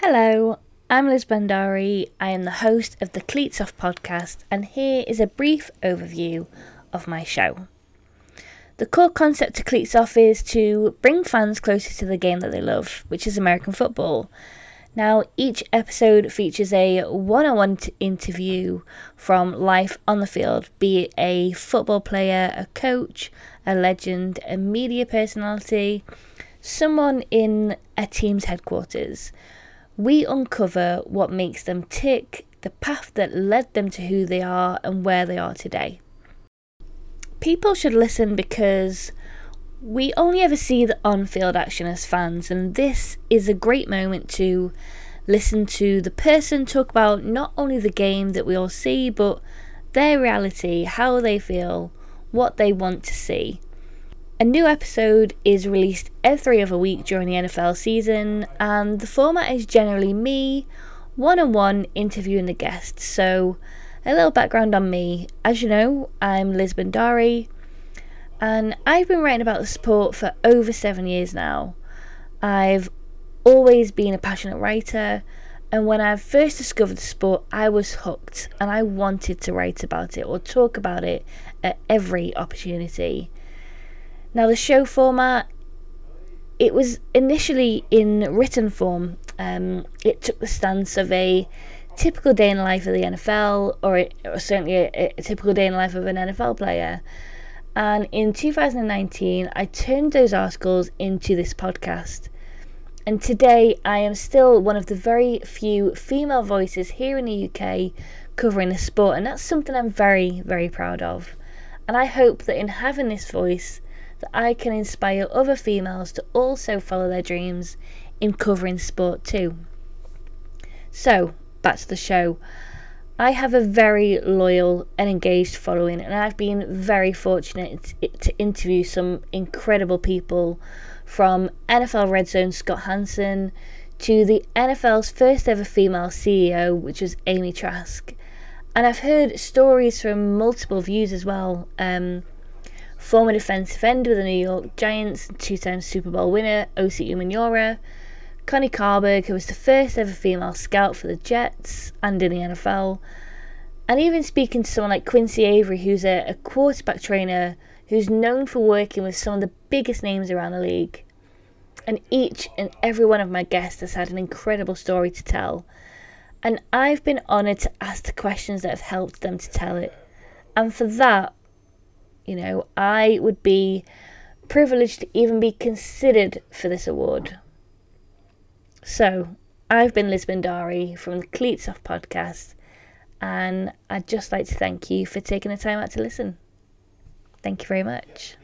Hello, I'm Liz Bhandari. I am the host of the Cleats Off podcast, and here is a brief overview of my show. The core concept to Cleats Off is to bring fans closer to the game that they love, which is American football. Now, each episode features a one on one interview from life on the field, be it a football player, a coach, a legend, a media personality, someone in a team's headquarters. We uncover what makes them tick, the path that led them to who they are and where they are today. People should listen because we only ever see the on field action as fans, and this is a great moment to listen to the person talk about not only the game that we all see, but their reality, how they feel, what they want to see. A new episode is released every other week during the NFL season, and the format is generally me one on one interviewing the guests. So, a little background on me. As you know, I'm Liz Bhandari, and I've been writing about the sport for over seven years now. I've always been a passionate writer, and when I first discovered the sport, I was hooked and I wanted to write about it or talk about it at every opportunity. Now, the show format, it was initially in written form. Um, it took the stance of a typical day in the life of the NFL, or, it, or certainly a, a typical day in the life of an NFL player. And in 2019, I turned those articles into this podcast. And today, I am still one of the very few female voices here in the UK covering the sport, and that's something I'm very, very proud of. And I hope that in having this voice, that I can inspire other females to also follow their dreams in covering sport too. So, back to the show. I have a very loyal and engaged following, and I've been very fortunate to interview some incredible people from NFL Red Zone Scott Hanson to the NFL's first ever female CEO, which was Amy Trask. And I've heard stories from multiple views as well. Um, former defensive end with the New York Giants, two-time Super Bowl winner Osi Umenyiora, Connie Carberg, who was the first ever female scout for the Jets and in the NFL, and even speaking to someone like Quincy Avery, who's a, a quarterback trainer who's known for working with some of the biggest names around the league. And each and every one of my guests has had an incredible story to tell. And I've been honoured to ask the questions that have helped them to tell it. And for that, you know, I would be privileged to even be considered for this award. So, I've been Lisbon Bhandari from the Cleats Off podcast, and I'd just like to thank you for taking the time out to listen. Thank you very much.